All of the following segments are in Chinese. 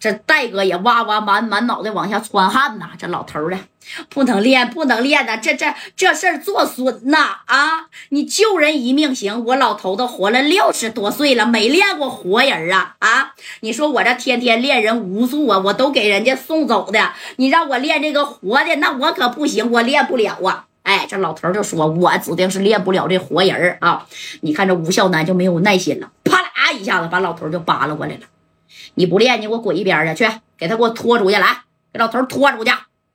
这戴哥也哇哇满满脑袋往下窜汗呐！这老头的不能练，不能练呐！这这这事儿做损呐！啊，你救人一命行，我老头子活了六十多岁了，没练过活人啊！啊，你说我这天天练人无数啊，我都给人家送走的，你让我练这个活的，那我可不行，我练不了啊！哎，这老头就说，我指定是练不了这活人啊！你看这吴孝南就没有耐心了，啪啦一下子把老头就扒拉过来了。你不练，你给我滚一边去！去，给他给我拖出去，来，给老头拖出去！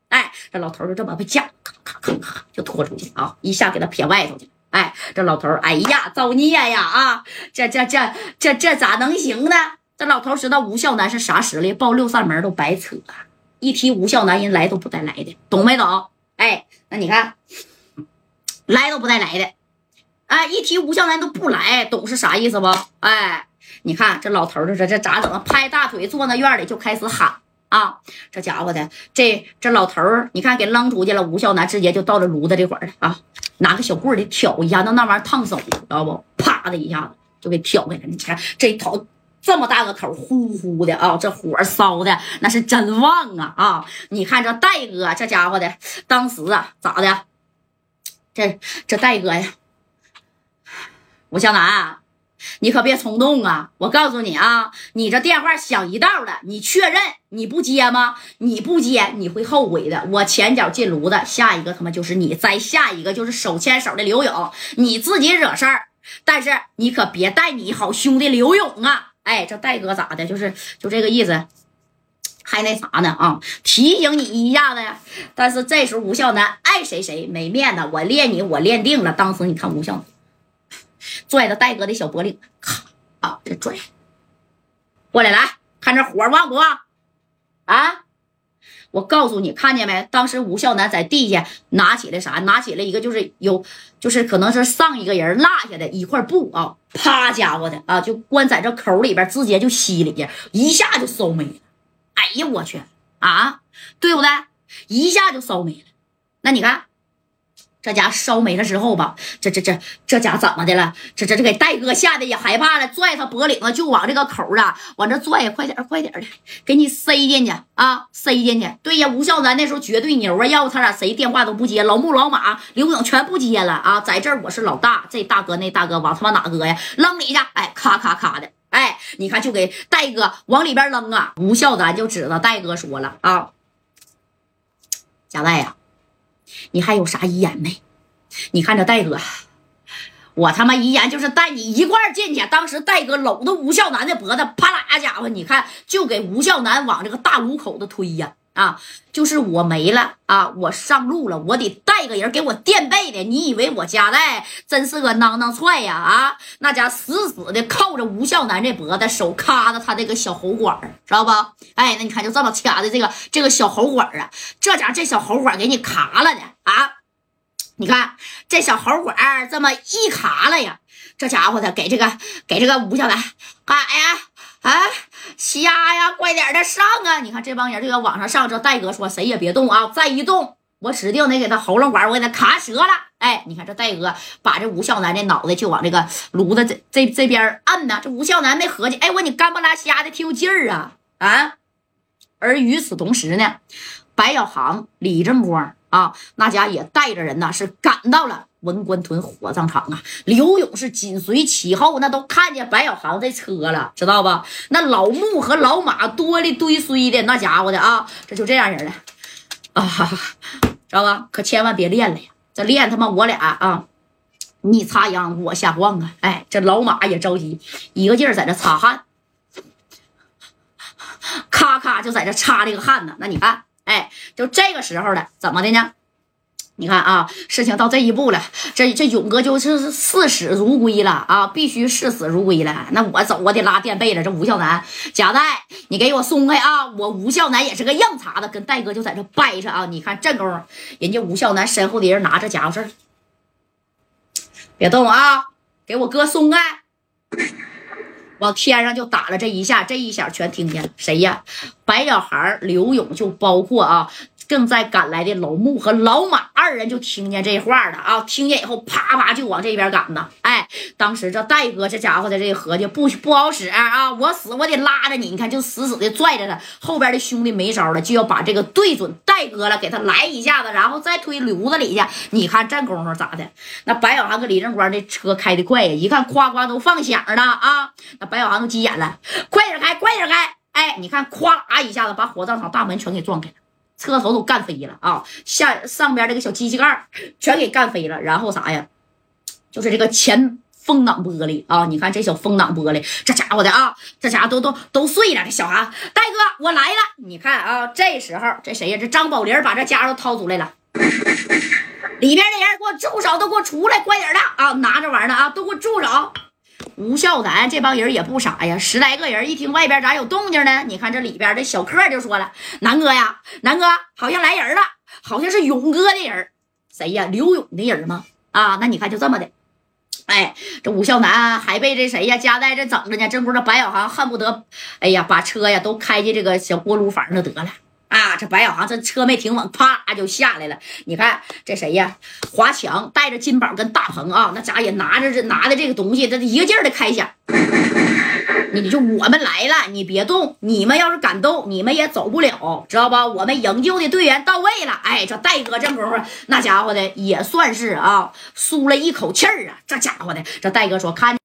哎，这老头就这么被架，咔咔咔咔就拖出去啊！一下给他撇外头去。哎，这老头哎呀，造孽呀！啊，这这这这这咋能行呢？这老头知道吴孝南是啥实力，报六扇门都白扯。一提吴孝南，人来都不带来的，懂没懂？哎，那你看，来都不带来的。哎，一提吴孝南都不来，懂是啥意思不？哎。你看这老头儿，这这咋整？拍大腿坐那院里就开始喊啊！这家伙的，这这老头儿，你看给扔出去了。吴孝南直接就到了炉子这块儿了啊！拿个小棍儿的挑一下，那那玩意儿烫手，知道不？啪的一下子就给挑开了。你看这头这么大个口，呼呼的啊！这火烧的那是真旺啊啊！你看这戴哥这家伙的，当时啊咋的？这这戴哥呀，吴孝南。你可别冲动啊！我告诉你啊，你这电话响一道了，你确认你不接吗？你不接你会后悔的。我前脚进炉子，下一个他妈就是你，再下一个就是手牵手的刘勇，你自己惹事儿，但是你可别带你好兄弟刘勇啊！哎，这戴哥咋的？就是就这个意思，还那啥呢啊？提醒你一下子呀。但是这时候吴孝南爱谁谁没面子，我练你我练定了。当时你看吴孝南。拽着戴哥的小脖领，咔啊，这拽过来，来看这火旺不旺啊？我告诉你，看见没？当时吴孝南在地下拿起来啥？拿起来一个，就是有，就是可能是上一个人落下的一块布啊，啪家伙的啊，就关在这口里边，直接就吸里去，一下就烧没了。哎呀，我去啊，对不对？一下就烧没了。那你看。这家烧没了之后吧，这这这这家怎么的了？这这这给戴哥吓得也害怕了，拽他脖领子就往这个口啊，往这拽，快点快点的，给你塞进去啊，塞进去。对呀，吴孝南那时候绝对牛啊，要不他俩谁电话都不接，老木老马刘勇全不接了啊，在这儿我是老大，这大哥那大哥往他妈哪搁呀？扔里去，哎，咔咔咔的，哎，你看就给戴哥往里边扔啊。吴孝南就指着戴哥说了啊，贾代呀。你还有啥遗言没？你看这戴哥，我他妈遗言就是带你一块儿进去。当时戴哥搂着吴孝南的脖子，啪啦家伙，你看就给吴孝南往这个大炉口子推呀。啊就是我没了啊！我上路了，我得带个人给我垫背的。你以为我家带真是个囔囔踹呀？啊，那家死死的靠着吴孝南这脖子，手卡着他这个小喉管知道不？哎，那你看就这么卡的这个这个小喉管啊，这家这小喉管给你卡了的啊！你看这小喉管这么一卡了呀，这家伙的给这个给这个吴孝南干啥呀？啊，瞎呀！快点的上啊！你看这帮人就要往上上。这戴哥说：“谁也别动啊！再一动，我指定得给他喉咙管，我给他卡折了。”哎，你看这戴哥把这吴孝南的脑袋就往这个炉子这这这边按呢。这吴孝南没合计，哎，我你干不拉瞎的，挺有劲儿啊啊！而与此同时呢，白小航、李正光啊，那家也带着人呢，是赶到了。文官屯火葬场啊，刘勇是紧随其后，那都看见白小航这车了，知道吧？那老穆和老马多的堆堆的，那家伙的啊，这就这样人了啊，知道吧？可千万别练了呀，这练他妈我俩啊，你擦秧我瞎晃啊！哎，这老马也着急，一个劲儿在这擦汗，咔咔就在这擦这个汗呢。那你看，哎，就这个时候了，怎么的呢？你看啊，事情到这一步了，这这勇哥就是视死如归了啊，必须视死如归了。那我走，我得拉垫背了。这吴孝南，贾代，你给我松开啊！我吴孝南也是个硬茬子，跟戴哥就在这掰扯啊。你看这功夫，人家吴孝南身后的人拿着家伙事儿，别动啊，给我哥松开。往天上就打了这一下，这一下全听见了。谁呀？白小孩、刘勇，就包括啊，正在赶来的老穆和老马二人就听见这话了啊！听见以后，啪啪就往这边赶呐！哎，当时这戴哥这家伙的这个合计不不好使啊！我死我得拉着你，你看就死死的拽着他，后边的兄弟没招了，就要把这个对准戴哥了，给他来一下子，然后再推炉子里去。你看这功夫咋的？那白小航跟李正光这车开的快呀，一看夸夸都放响了啊！那白小航都急眼了，快点开，快点开！哎，你看，咵啦一下子把火葬场大门全给撞开了。车头都干飞了啊！下上边这个小机器盖 全给干飞了，然后啥呀？就是这个前风挡玻璃啊！你看这小风挡玻璃，这家伙的啊，这家伙都都都碎了。这小韩，大哥，我来了！你看啊，这时候这谁呀？这张宝林把这家伙掏出来了，里边的人给我住手，都给我出来，快点的啊！拿着玩呢啊，都给我住手！吴孝南这帮人也不傻呀，十来个人一听外边咋有动静呢？你看这里边的小克就说了：“南哥呀，南哥好像来人了，好像是勇哥的人，谁呀？刘勇的人吗？啊，那你看就这么的。哎，这吴孝南还被这谁呀夹带着整着呢。这不是白小航恨不得，哎呀，把车呀都开进这个小锅炉房就得了。”啊，这白小航这车没停稳，啪就下来了。你看这谁呀？华强带着金宝跟大鹏啊，那家也拿着这拿的这个东西，这一个劲儿的开响。你就我们来了，你别动。你们要是敢动，你们也走不了，知道吧？我们营救的队员到位了。哎，这戴哥这功夫，那家伙的也算是啊，舒了一口气儿啊。这家伙的，这戴哥说看。